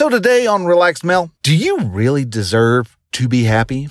So today on Relaxed Male, do you really deserve to be happy?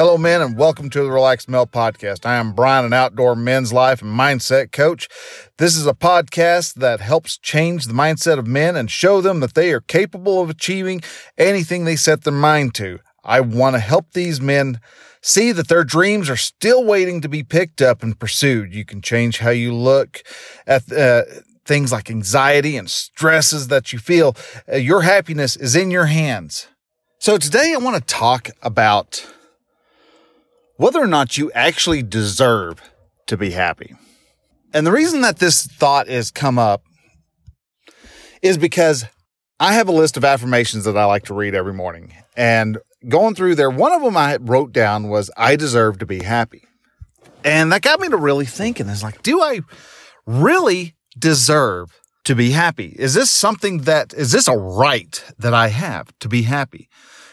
Hello, men, and welcome to the Relaxed Male podcast. I am Brian, an outdoor men's life and mindset coach. This is a podcast that helps change the mindset of men and show them that they are capable of achieving anything they set their mind to. I want to help these men see that their dreams are still waiting to be picked up and pursued. You can change how you look at uh, things like anxiety and stresses that you feel. Uh, your happiness is in your hands. So today I want to talk about whether or not you actually deserve to be happy. And the reason that this thought has come up is because I have a list of affirmations that I like to read every morning. And going through there, one of them I wrote down was, I deserve to be happy. And that got me to really thinking, is like, do I really deserve to be happy? Is this something that, is this a right that I have to be happy?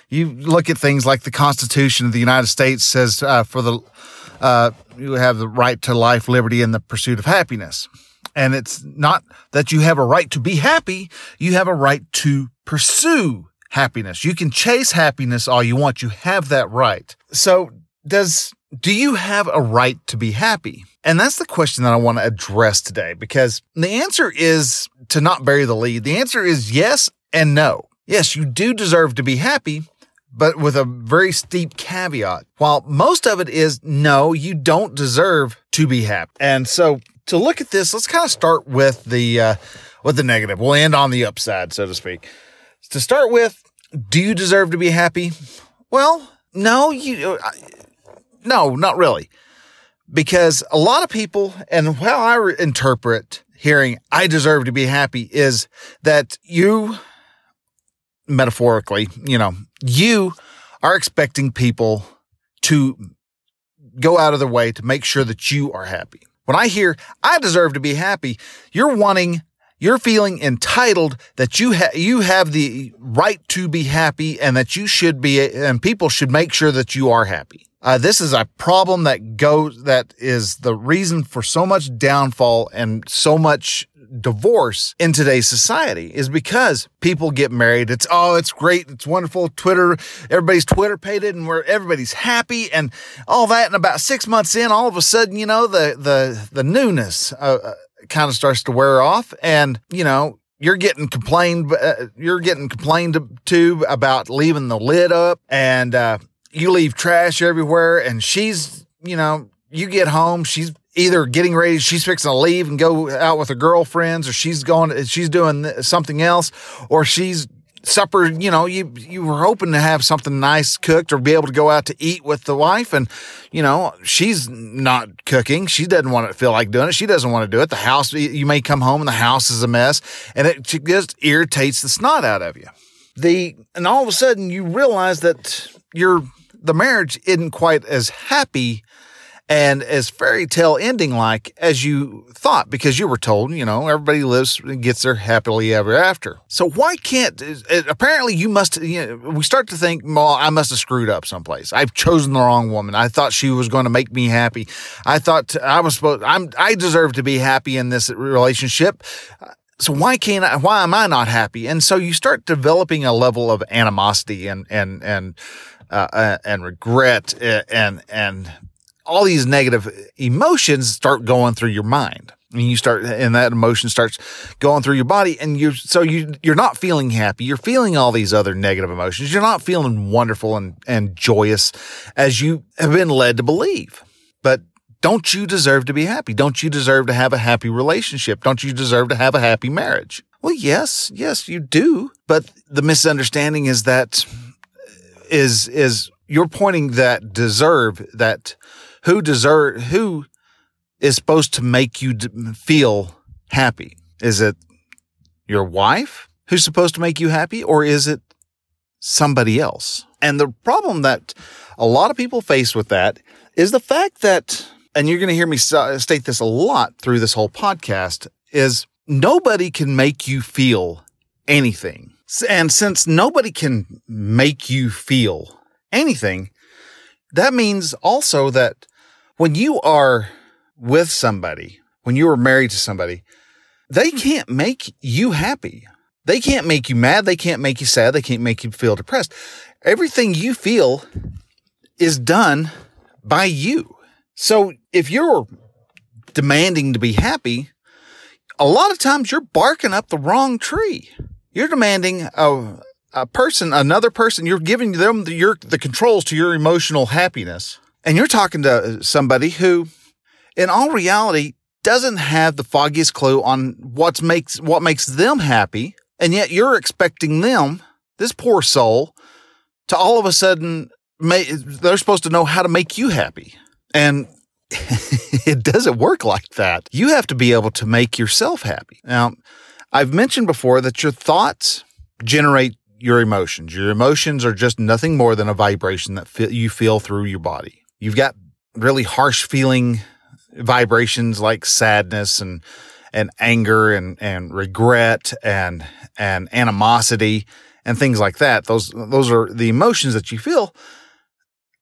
You look at things like the Constitution of the United States says uh, for the uh, you have the right to life, liberty, and the pursuit of happiness. And it's not that you have a right to be happy; you have a right to pursue happiness. You can chase happiness all you want. You have that right. So, does do you have a right to be happy? And that's the question that I want to address today because the answer is to not bury the lead. The answer is yes and no. Yes, you do deserve to be happy, but with a very steep caveat. While most of it is no, you don't deserve to be happy. And so to look at this, let's kind of start with the uh, with the negative. We'll end on the upside, so to speak. To start with, do you deserve to be happy? Well, no, you uh, no, not really. Because a lot of people, and how I re- interpret hearing I deserve to be happy is that you metaphorically, you know, you are expecting people to go out of their way to make sure that you are happy. When I hear I deserve to be happy, you're wanting you're feeling entitled that you ha- you have the right to be happy and that you should be and people should make sure that you are happy. Uh, this is a problem that goes that is the reason for so much downfall and so much divorce in today's society is because people get married. It's, oh, it's great. It's wonderful. Twitter, everybody's Twitter pated and where everybody's happy and all that. And about six months in, all of a sudden, you know, the, the, the newness, uh, uh kind of starts to wear off and, you know, you're getting complained, uh, you're getting complained to about leaving the lid up and, uh, you leave trash everywhere and she's, you know, you get home, she's either getting ready, she's fixing to leave and go out with her girlfriends, or she's going, she's doing something else, or she's supper. You know, you you were hoping to have something nice cooked or be able to go out to eat with the wife, and you know she's not cooking. She doesn't want to feel like doing it. She doesn't want to do it. The house, you may come home and the house is a mess, and it just irritates the snot out of you. The and all of a sudden you realize that your the marriage isn't quite as happy and as fairy tale ending like as you thought because you were told, you know, everybody lives and gets there happily ever after. So why can't apparently you must you know, we start to think, well, I must have screwed up someplace. I've chosen the wrong woman. I thought she was going to make me happy. I thought I was supposed I'm I deserve to be happy in this relationship. So why can't I, why am I not happy? And so you start developing a level of animosity and and and uh, uh and regret uh, and and all these negative emotions start going through your mind. And you start and that emotion starts going through your body and you so you you're not feeling happy. You're feeling all these other negative emotions. You're not feeling wonderful and and joyous as you have been led to believe. But don't you deserve to be happy? Don't you deserve to have a happy relationship? Don't you deserve to have a happy marriage? Well yes yes you do. But the misunderstanding is that is is you're pointing that deserve that who deserve who is supposed to make you feel happy? Is it your wife who's supposed to make you happy or is it somebody else? And the problem that a lot of people face with that is the fact that, and you're going to hear me state this a lot through this whole podcast, is nobody can make you feel anything. And since nobody can make you feel anything, that means also that when you are with somebody, when you are married to somebody, they can't make you happy. They can't make you mad. They can't make you sad. They can't make you feel depressed. Everything you feel is done by you. So if you're demanding to be happy, a lot of times you're barking up the wrong tree. You're demanding a, a person, another person, you're giving them the, your, the controls to your emotional happiness. And you're talking to somebody who, in all reality, doesn't have the foggiest clue on what makes what makes them happy, and yet you're expecting them, this poor soul, to all of a sudden they're supposed to know how to make you happy. And it doesn't work like that. You have to be able to make yourself happy. Now, I've mentioned before that your thoughts generate your emotions. Your emotions are just nothing more than a vibration that you feel through your body. You've got really harsh feeling vibrations like sadness and and anger and and regret and and animosity and things like that. Those those are the emotions that you feel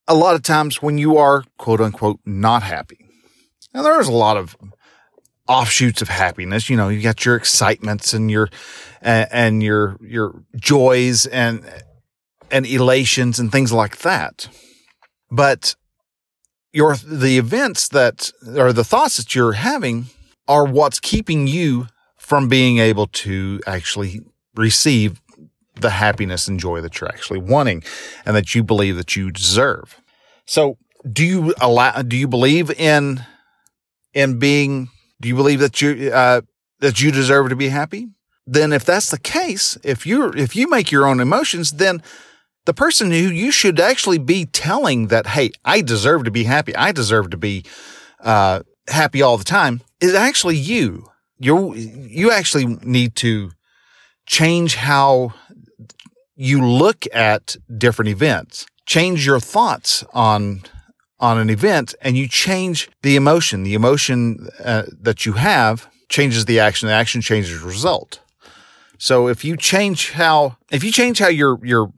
a lot of times when you are quote unquote not happy. Now there's a lot of offshoots of happiness. You know, you got your excitements and your and, and your your joys and and elations and things like that. But your the events that or the thoughts that you're having are what's keeping you from being able to actually receive the happiness and joy that you're actually wanting and that you believe that you deserve. So, do you allow do you believe in in being do you believe that you uh, that you deserve to be happy? Then if that's the case, if you if you make your own emotions, then the person who you should actually be telling that, hey, I deserve to be happy, I deserve to be uh, happy all the time, is actually you. You you actually need to change how you look at different events. Change your thoughts on on an event and you change the emotion. The emotion uh, that you have changes the action. The action changes the result. So if you change how if you change how you're you're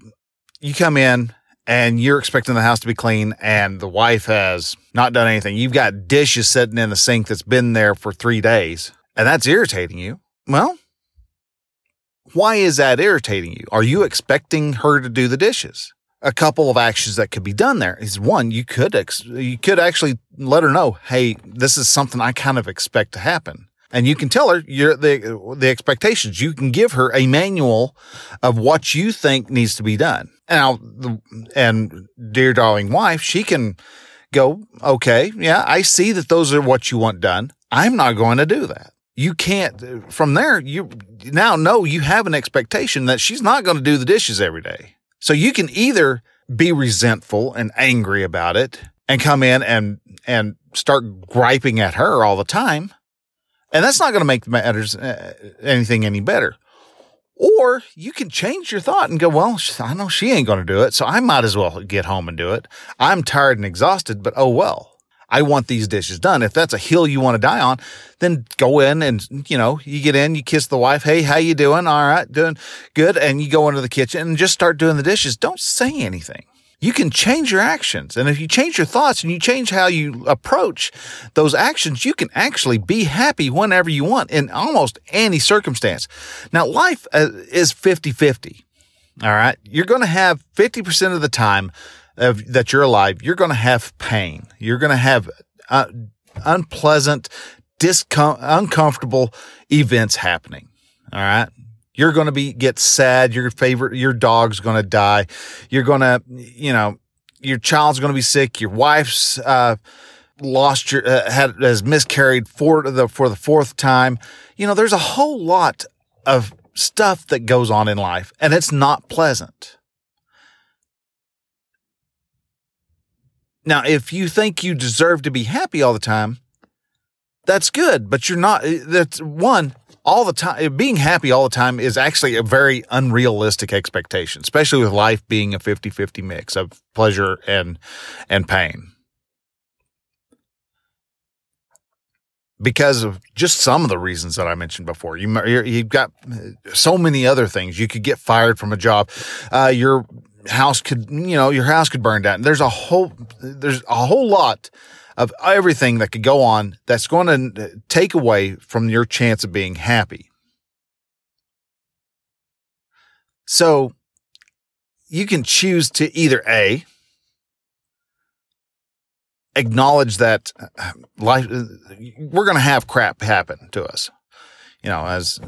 you come in and you're expecting the house to be clean and the wife has not done anything. You've got dishes sitting in the sink that's been there for 3 days and that's irritating you. Well, why is that irritating you? Are you expecting her to do the dishes? A couple of actions that could be done there is one, you could ex- you could actually let her know, "Hey, this is something I kind of expect to happen." And you can tell her your the the expectations. You can give her a manual of what you think needs to be done. Now, the, and dear darling wife, she can go, "Okay, yeah, I see that those are what you want done. I'm not going to do that." you can't from there you now know you have an expectation that she's not going to do the dishes every day so you can either be resentful and angry about it and come in and and start griping at her all the time and that's not going to make matters uh, anything any better. Or you can change your thought and go well i know she ain't going to do it so i might as well get home and do it. I'm tired and exhausted but oh well I want these dishes done. If that's a hill you want to die on, then go in and you know you get in, you kiss the wife. Hey, how you doing? All right, doing good. And you go into the kitchen and just start doing the dishes. Don't say anything. You can change your actions, and if you change your thoughts and you change how you approach those actions, you can actually be happy whenever you want in almost any circumstance. Now, life uh, is 50 50. All right. You're going to have 50% of the time of, that you're alive, you're going to have pain. You're going to have uh, unpleasant, discom- uncomfortable events happening. All right. You're going to be get sad. Your favorite, your dog's going to die. You're going to, you know, your child's going to be sick. Your wife's uh, lost your uh, had has miscarried for the for the fourth time. You know, there's a whole lot of stuff that goes on in life, and it's not pleasant. Now, if you think you deserve to be happy all the time, that's good, but you're not. Eh, that's one, all the time. Eh, being happy all the time is actually a very unrealistic expectation, especially with life being a 50 50 mix of pleasure and, and pain. Because of just some of the reasons that I mentioned before, you you've got eh, so many other things. You could get fired from a job. Uh, your house could, you know, your house could burn down. There's a whole, there's a whole lot of everything that could go on that's going to take away from your chance of being happy. So you can choose to either A, acknowledge that uh, life, we're going to have crap happen to us, you know, as,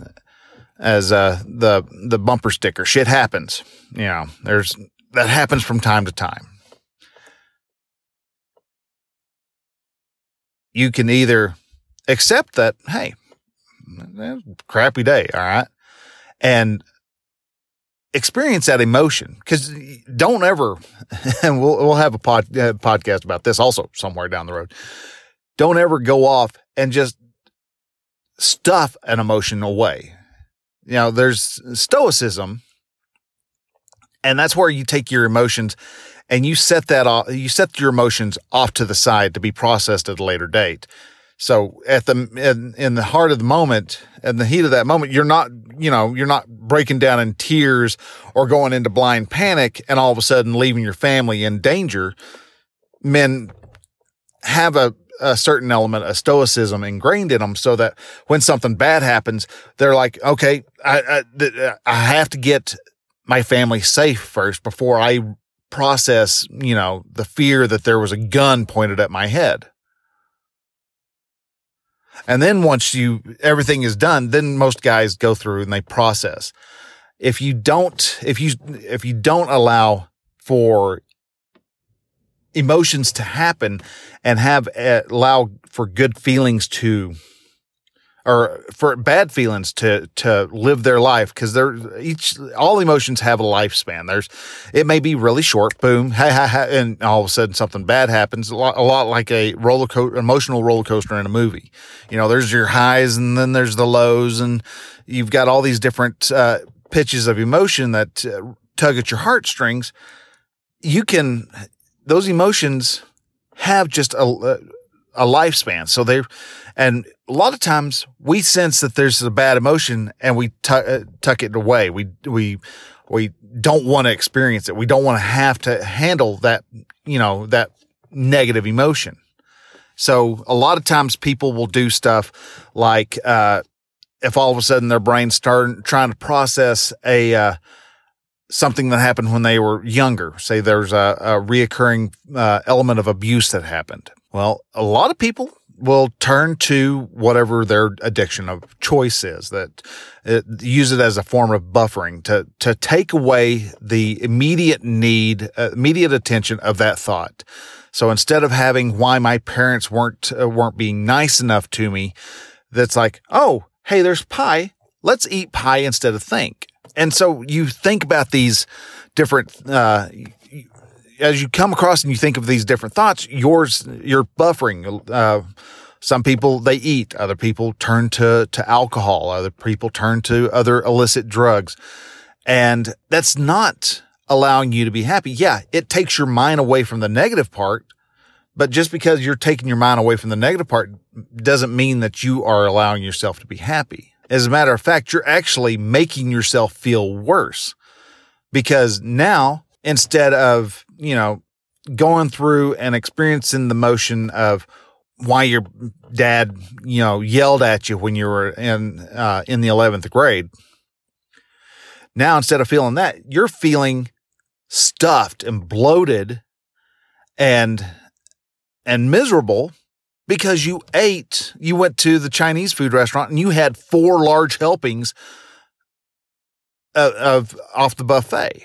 as uh, the the bumper sticker. Shit happens. You know, there's that happens from time to time. You can either accept that, hey, crappy day, all right, and experience that emotion because don't ever, and we'll we'll have a pod, uh, podcast about this also somewhere down the road. Don't ever go off and just stuff an emotion away you know, there's stoicism, and that's where you take your emotions and you set that off, you set your emotions off to the side to be processed at a later date. So at the in, in the heart of the moment, in the heat of that moment, you're not, you know, you're not breaking down in tears or going into blind panic and all of a sudden leaving your family in danger. Men have a a certain element of stoicism ingrained in them so that when something bad happens, they're like, okay, I, I, uh, I have to get my family safe first before I process, you know, the fear that there was a gun pointed at my head. And then once you, everything is done, then most guys go through and they process. If you don't, if you, if you don't allow for emotions to happen and have uh, allow for good feelings to or for bad feelings to to live their life because they're each all emotions have a lifespan. There's it may be really short, boom, ha ha ha, and all of a sudden something bad happens. A lot, a lot like a roller coaster, emotional roller coaster in a movie. You know, there's your highs and then there's the lows, and you've got all these different uh, pitches of emotion that uh, tug at your heartstrings. You can those emotions have just a, a lifespan. So they, and a lot of times we sense that there's a bad emotion and we t- uh, tuck it away. We, we, we don't want to experience it. We don't want to have to handle that, you know, that negative emotion. So a lot of times people will do stuff like, uh, if all of a sudden their brain start trying to process a, uh, something that happened when they were younger. Say there's a, a reoccurring uh, element of abuse that happened. Well, a lot of people will turn to whatever their addiction of choice is that it, use it as a form of buffering to to take away the immediate need uh, immediate attention of that thought so instead of having why my parents weren't uh, weren't being nice enough to me that's like oh hey there's pie let's eat pie instead of think and so you think about these different, uh, as you come across and you think of these different thoughts, yours, you're buffering. Uh, some people they eat, other people turn to to alcohol, other people turn to other illicit drugs, and that's not allowing you to be happy. Yeah, it takes your mind away from the negative part, but just because you're taking your mind away from the negative part doesn't mean that you are allowing yourself to be happy. As a matter of fact, you're actually making yourself feel worse because now instead of, you know, going through and experiencing the motion of why your dad, you know, yelled at you when you were in, uh, in the 11th grade. Now, instead of feeling that, you're feeling stuffed and bloated and, and miserable because you ate, you went to the Chinese food restaurant and you had four large helpings of, of off the buffet.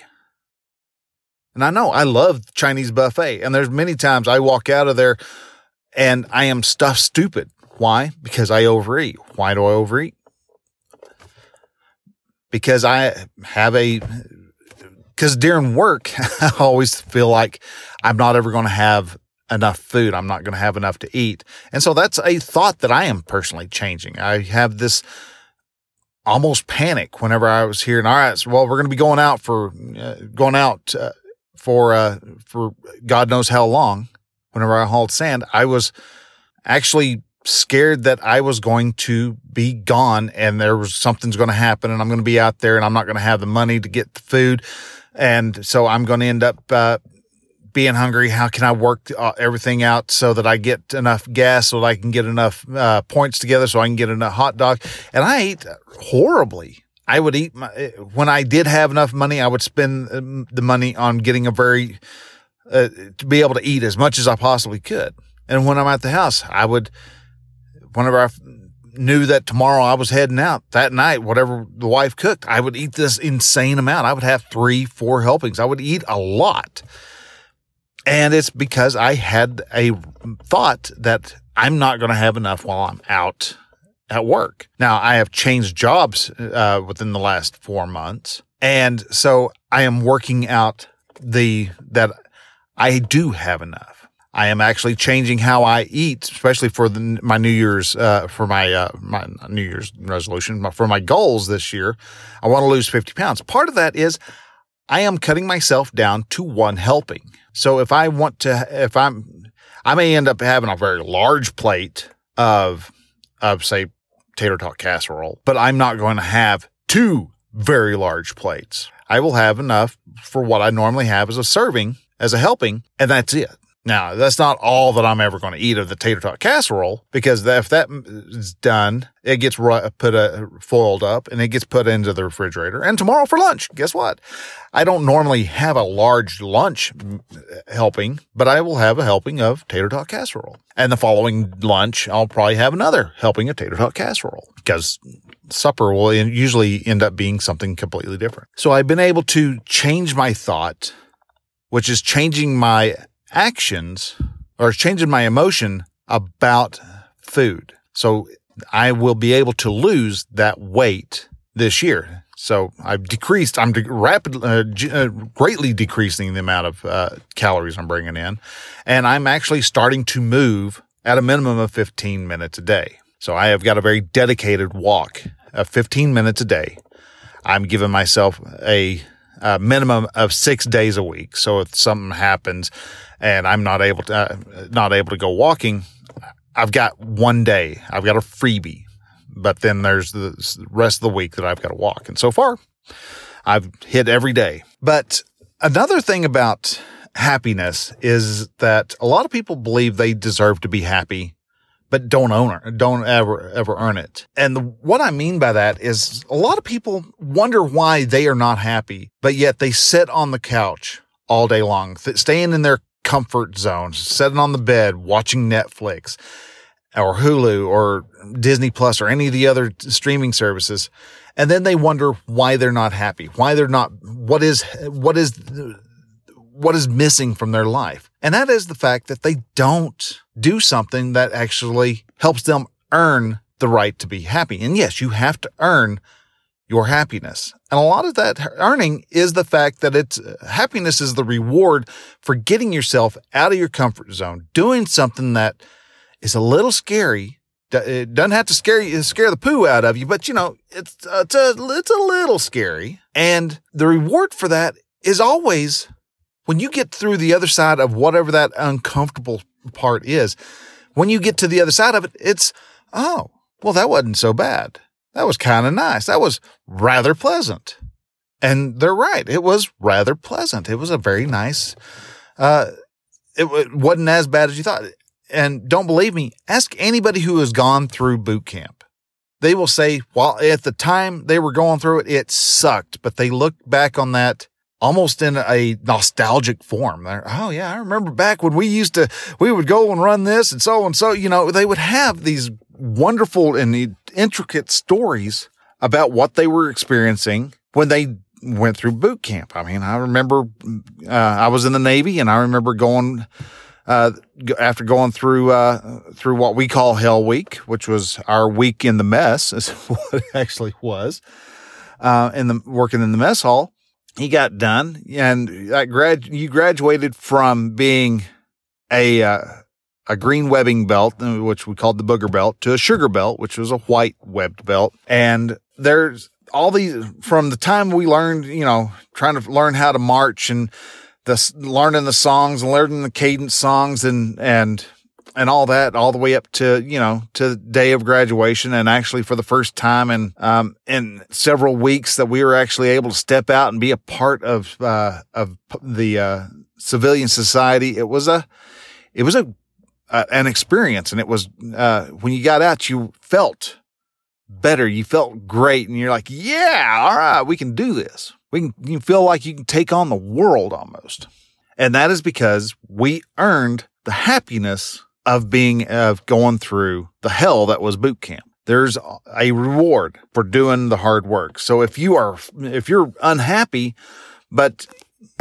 And I know I love Chinese buffet. And there's many times I walk out of there and I am stuffed stupid. Why? Because I overeat. Why do I overeat? Because I have a because during work, I always feel like I'm not ever going to have enough food. I'm not going to have enough to eat. And so that's a thought that I am personally changing. I have this almost panic whenever I was hearing, all right, so, well, we're going to be going out for, uh, going out uh, for, uh, for God knows how long. Whenever I hauled sand, I was actually scared that I was going to be gone and there was something's going to happen and I'm going to be out there and I'm not going to have the money to get the food. And so I'm going to end up, uh, being hungry. How can I work uh, everything out so that I get enough gas so that I can get enough uh, points together so I can get enough hot dog? And I ate horribly. I would eat my, when I did have enough money, I would spend um, the money on getting a very, uh, to be able to eat as much as I possibly could. And when I'm at the house, I would, whenever I knew that tomorrow I was heading out that night, whatever the wife cooked, I would eat this insane amount. I would have three, four helpings. I would eat a lot. And it's because I had a thought that I'm not going to have enough while I'm out at work. Now, I have changed jobs uh, within the last four months. And so I am working out the that I do have enough. I am actually changing how I eat, especially for the, my New Year's, uh, for my, uh, my New Year's resolution, but for my goals this year. I want to lose 50 pounds. Part of that is I am cutting myself down to one helping. So if I want to, if I'm, I may end up having a very large plate of, of say, tater tot casserole, but I'm not going to have two very large plates. I will have enough for what I normally have as a serving, as a helping, and that's it. Now, that's not all that I'm ever going to eat of the tater tot casserole because if that is done, it gets put a, foiled up and it gets put into the refrigerator. And tomorrow for lunch, guess what? I don't normally have a large lunch helping, but I will have a helping of tater tot casserole. And the following lunch, I'll probably have another helping of tater tot casserole because supper will usually end up being something completely different. So I've been able to change my thought, which is changing my actions or changing my emotion about food. So I will be able to lose that weight this year. So I've decreased, I'm de- rapidly, uh, g- uh, greatly decreasing the amount of uh, calories I'm bringing in. And I'm actually starting to move at a minimum of 15 minutes a day. So I have got a very dedicated walk of 15 minutes a day. I'm giving myself a, a minimum of six days a week. So if something happens and I'm not able to uh, not able to go walking, I've got one day. I've got a freebie, but then there's the rest of the week that I've got to walk. And so far, I've hit every day. But another thing about happiness is that a lot of people believe they deserve to be happy but don't own it, don't ever, ever earn it. And the, what I mean by that is a lot of people wonder why they are not happy, but yet they sit on the couch all day long, th- staying in their comfort zones, sitting on the bed, watching Netflix or Hulu or Disney Plus or any of the other streaming services. And then they wonder why they're not happy, why they're not, what is, what is, what is missing from their life. And that is the fact that they don't do something that actually helps them earn the right to be happy. And yes, you have to earn your happiness. And a lot of that earning is the fact that it's happiness is the reward for getting yourself out of your comfort zone, doing something that is a little scary. It doesn't have to scare you, scare the poo out of you, but you know, it's, uh, it's a, it's a little scary. And the reward for that is always when you get through the other side of whatever that uncomfortable part is, when you get to the other side of it, it's, oh, well, that wasn't so bad. That was kind of nice. That was rather pleasant. And they're right. It was rather pleasant. It was a very nice, uh, it, wasn't as bad as you thought. And don't believe me, ask anybody who has gone through boot camp. They will say, well, at the time they were going through it, it sucked, but they look back on that almost in a nostalgic form. They're, oh yeah, I remember back when we used to, we would go and run this and so and so, you know, they would have these wonderful and intricate stories about what they were experiencing when they went through boot camp. I mean, I remember uh, I was in the Navy and I remember going uh, after going through uh, through what we call Hell Week, which was our week in the mess, is what it actually was. Uh, in the working in the mess hall, he got done, and that grad you graduated from being a uh, a green webbing belt, uh, which we called the booger belt, to a sugar belt, which was a white webbed belt. And there's all these from the time we learned, you know, trying to learn how to march and the learning the songs and learning the cadence songs and and and all that, all the way up to you know to day of graduation, and actually for the first time in um, in several weeks that we were actually able to step out and be a part of uh, of the uh, civilian society. It was a it was a an experience, and it was uh, when you got out, you felt better, you felt great, and you're like, yeah, all right, we can do this. We can you feel like you can take on the world almost, and that is because we earned the happiness of being of going through the hell that was boot camp. There's a reward for doing the hard work. So if you are if you're unhappy but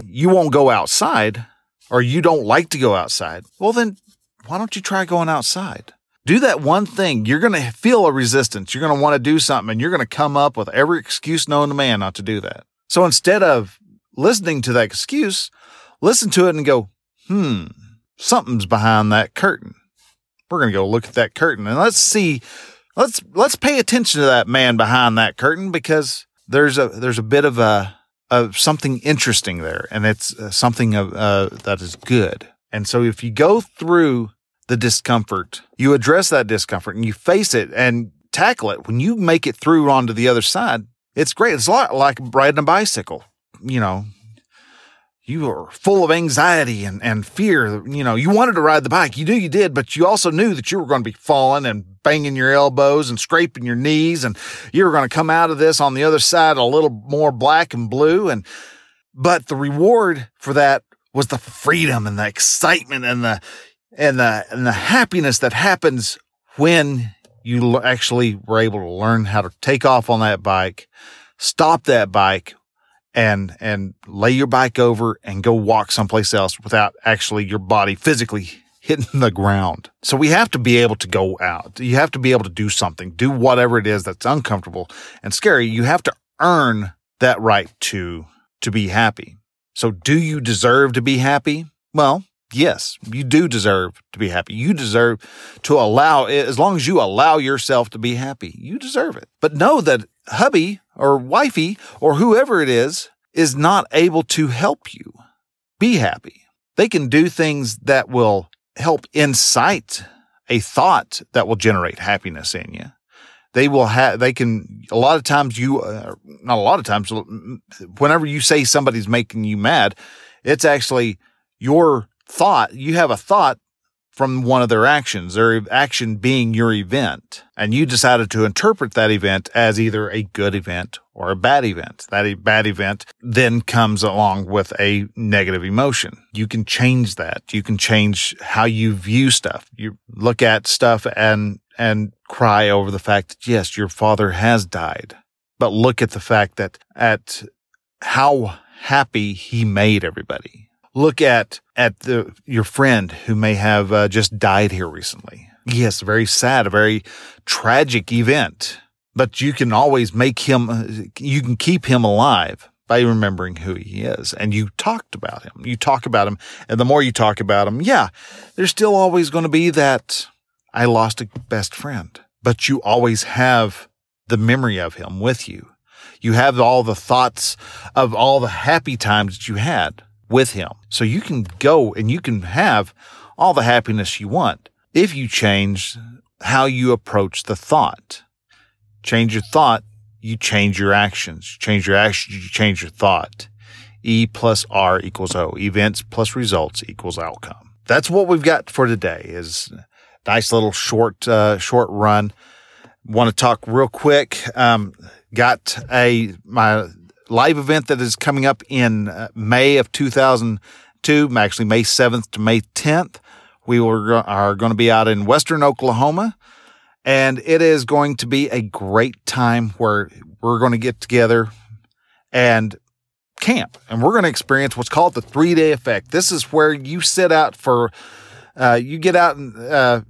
you won't go outside or you don't like to go outside, well then why don't you try going outside? Do that one thing. You're going to feel a resistance. You're going to want to do something and you're going to come up with every excuse known to man not to do that. So instead of listening to that excuse, listen to it and go, hmm, something's behind that curtain. We're going to go look at that curtain and let's see let's let's pay attention to that man behind that curtain because there's a there's a bit of a of something interesting there and it's uh, something of uh, that is good. And so if you go through the discomfort, you address that discomfort and you face it and tackle it. When you make it through onto the other side, it's great. It's a lot like riding a bicycle. You know, you were full of anxiety and, and fear. You know, you wanted to ride the bike. You knew you did, but you also knew that you were going to be falling and banging your elbows and scraping your knees. And you were going to come out of this on the other side a little more black and blue. And, but the reward for that was the freedom and the excitement and the, and the, and the happiness that happens when you actually were able to learn how to take off on that bike, stop that bike, and and lay your bike over and go walk someplace else without actually your body physically hitting the ground. So we have to be able to go out. You have to be able to do something, do whatever it is that's uncomfortable and scary. You have to earn that right to to be happy. So do you deserve to be happy? Well, yes, you do deserve to be happy. You deserve to allow as long as you allow yourself to be happy. You deserve it. But know that hubby or wifey or whoever it is is not able to help you be happy. They can do things that will help incite a thought that will generate happiness in you. They will have, they can, a lot of times you, uh, not a lot of times, whenever you say somebody's making you mad, it's actually your thought. You have a thought from one of their actions, their action being your event. And you decided to interpret that event as either a good event or a bad event. That bad event then comes along with a negative emotion. You can change that. You can change how you view stuff. You look at stuff and, and cry over the fact that yes, your father has died. But look at the fact that at how happy he made everybody look at at the your friend who may have uh, just died here recently. Yes, very sad, a very tragic event. But you can always make him, uh, you can keep him alive by remembering who he is. And you talked about him. You talk about him. And the more you talk about him, yeah, there's still always going to be that I lost a best friend, but you always have the memory of him with you. You have all the thoughts of all the happy times that you had with him. So you can go and you can have all the happiness you want if you change how you approach the thought. Change your thought, you change your actions. Change your actions, you change your thought. E plus R equals O. Events plus results equals outcome. That's what we've got for today is nice little short, uh, short run. Want to talk real quick. Um, got a, my live event that is coming up in uh, May of 2002, actually May 7th to May 10th. We were, are going to be out in Western Oklahoma, and it is going to be a great time where we're going to get together and camp, and we're going to experience what's called the three day effect. This is where you sit out for, uh, you get out and, uh,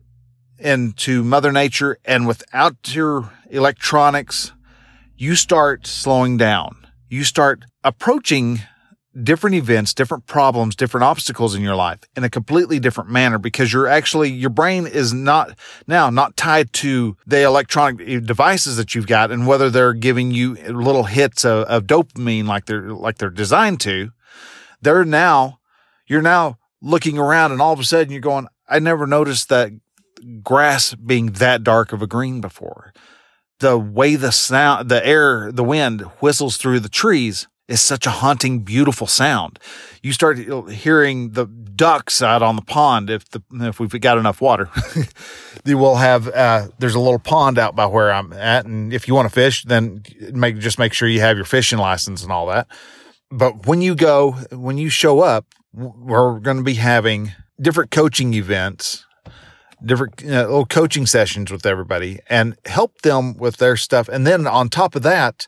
into Mother Nature, and without your electronics, you start slowing down you start approaching different events, different problems, different obstacles in your life in a completely different manner because you're actually, your brain is not now not tied to the electronic devices that you've got and whether they're giving you little hits of, of dopamine like they're, like they're designed to. They're now, you're now looking around and all of a sudden you're going, I never noticed that grass being that dark of a green before. The way the sound, the air, the wind whistles through the trees is such a haunting, beautiful sound. You start hearing the ducks out on the pond if the if we've got enough water. you will have uh, there's a little pond out by where I'm at, and if you want to fish, then make just make sure you have your fishing license and all that. But when you go, when you show up, we're going to be having different coaching events different little coaching sessions with everybody and help them with their stuff. And then on top of that,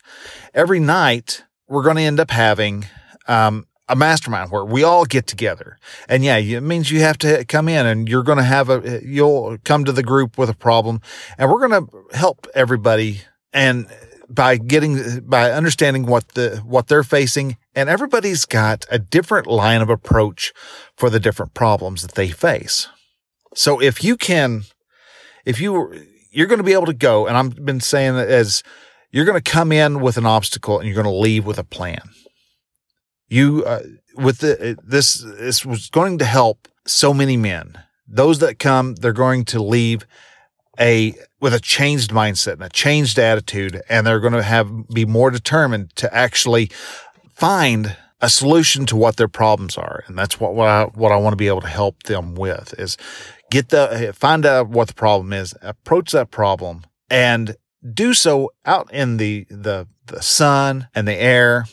every night we're going to end up having um, a mastermind where we all get together. And yeah, it means you have to come in and you're going to have a, you'll come to the group with a problem and we're going to help everybody. And by getting, by understanding what the, what they're facing and everybody's got a different line of approach for the different problems that they face. So if you can, if you, you're going to be able to go, and I've been saying that as you're going to come in with an obstacle and you're going to leave with a plan. You, uh, with the, this, this was going to help so many men. Those that come, they're going to leave a, with a changed mindset and a changed attitude, and they're going to have, be more determined to actually find a solution to what their problems are. And that's what, what I, what I want to be able to help them with is get the, find out what the problem is, approach that problem and do so out in the, the, the sun and the air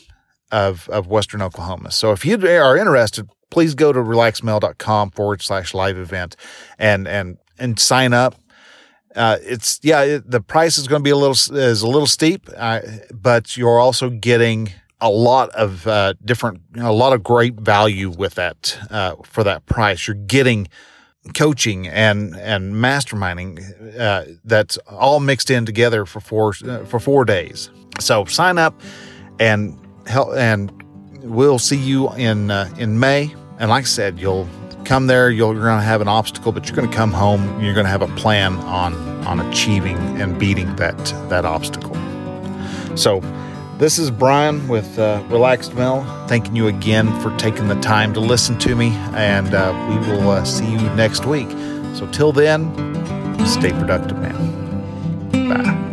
of, of Western Oklahoma. So if you are interested, please go to relaxml.com forward slash live event and, and, and sign up. Uh, it's yeah, it, the price is going to be a little is a little steep, uh, but you're also getting a lot of uh, different, you know, a lot of great value with that uh, for that price. You're getting coaching and and masterminding uh, that's all mixed in together for four uh, for four days. So sign up and help, and we'll see you in uh, in May. And like I said, you'll come there. You're going to have an obstacle, but you're going to come home. you're going to have a plan on on achieving and beating that that obstacle. So this is Brian with uh, Relaxed Male, thanking you again for taking the time to listen to me, and uh, we will uh, see you next week. So, till then, stay productive, man. Bye.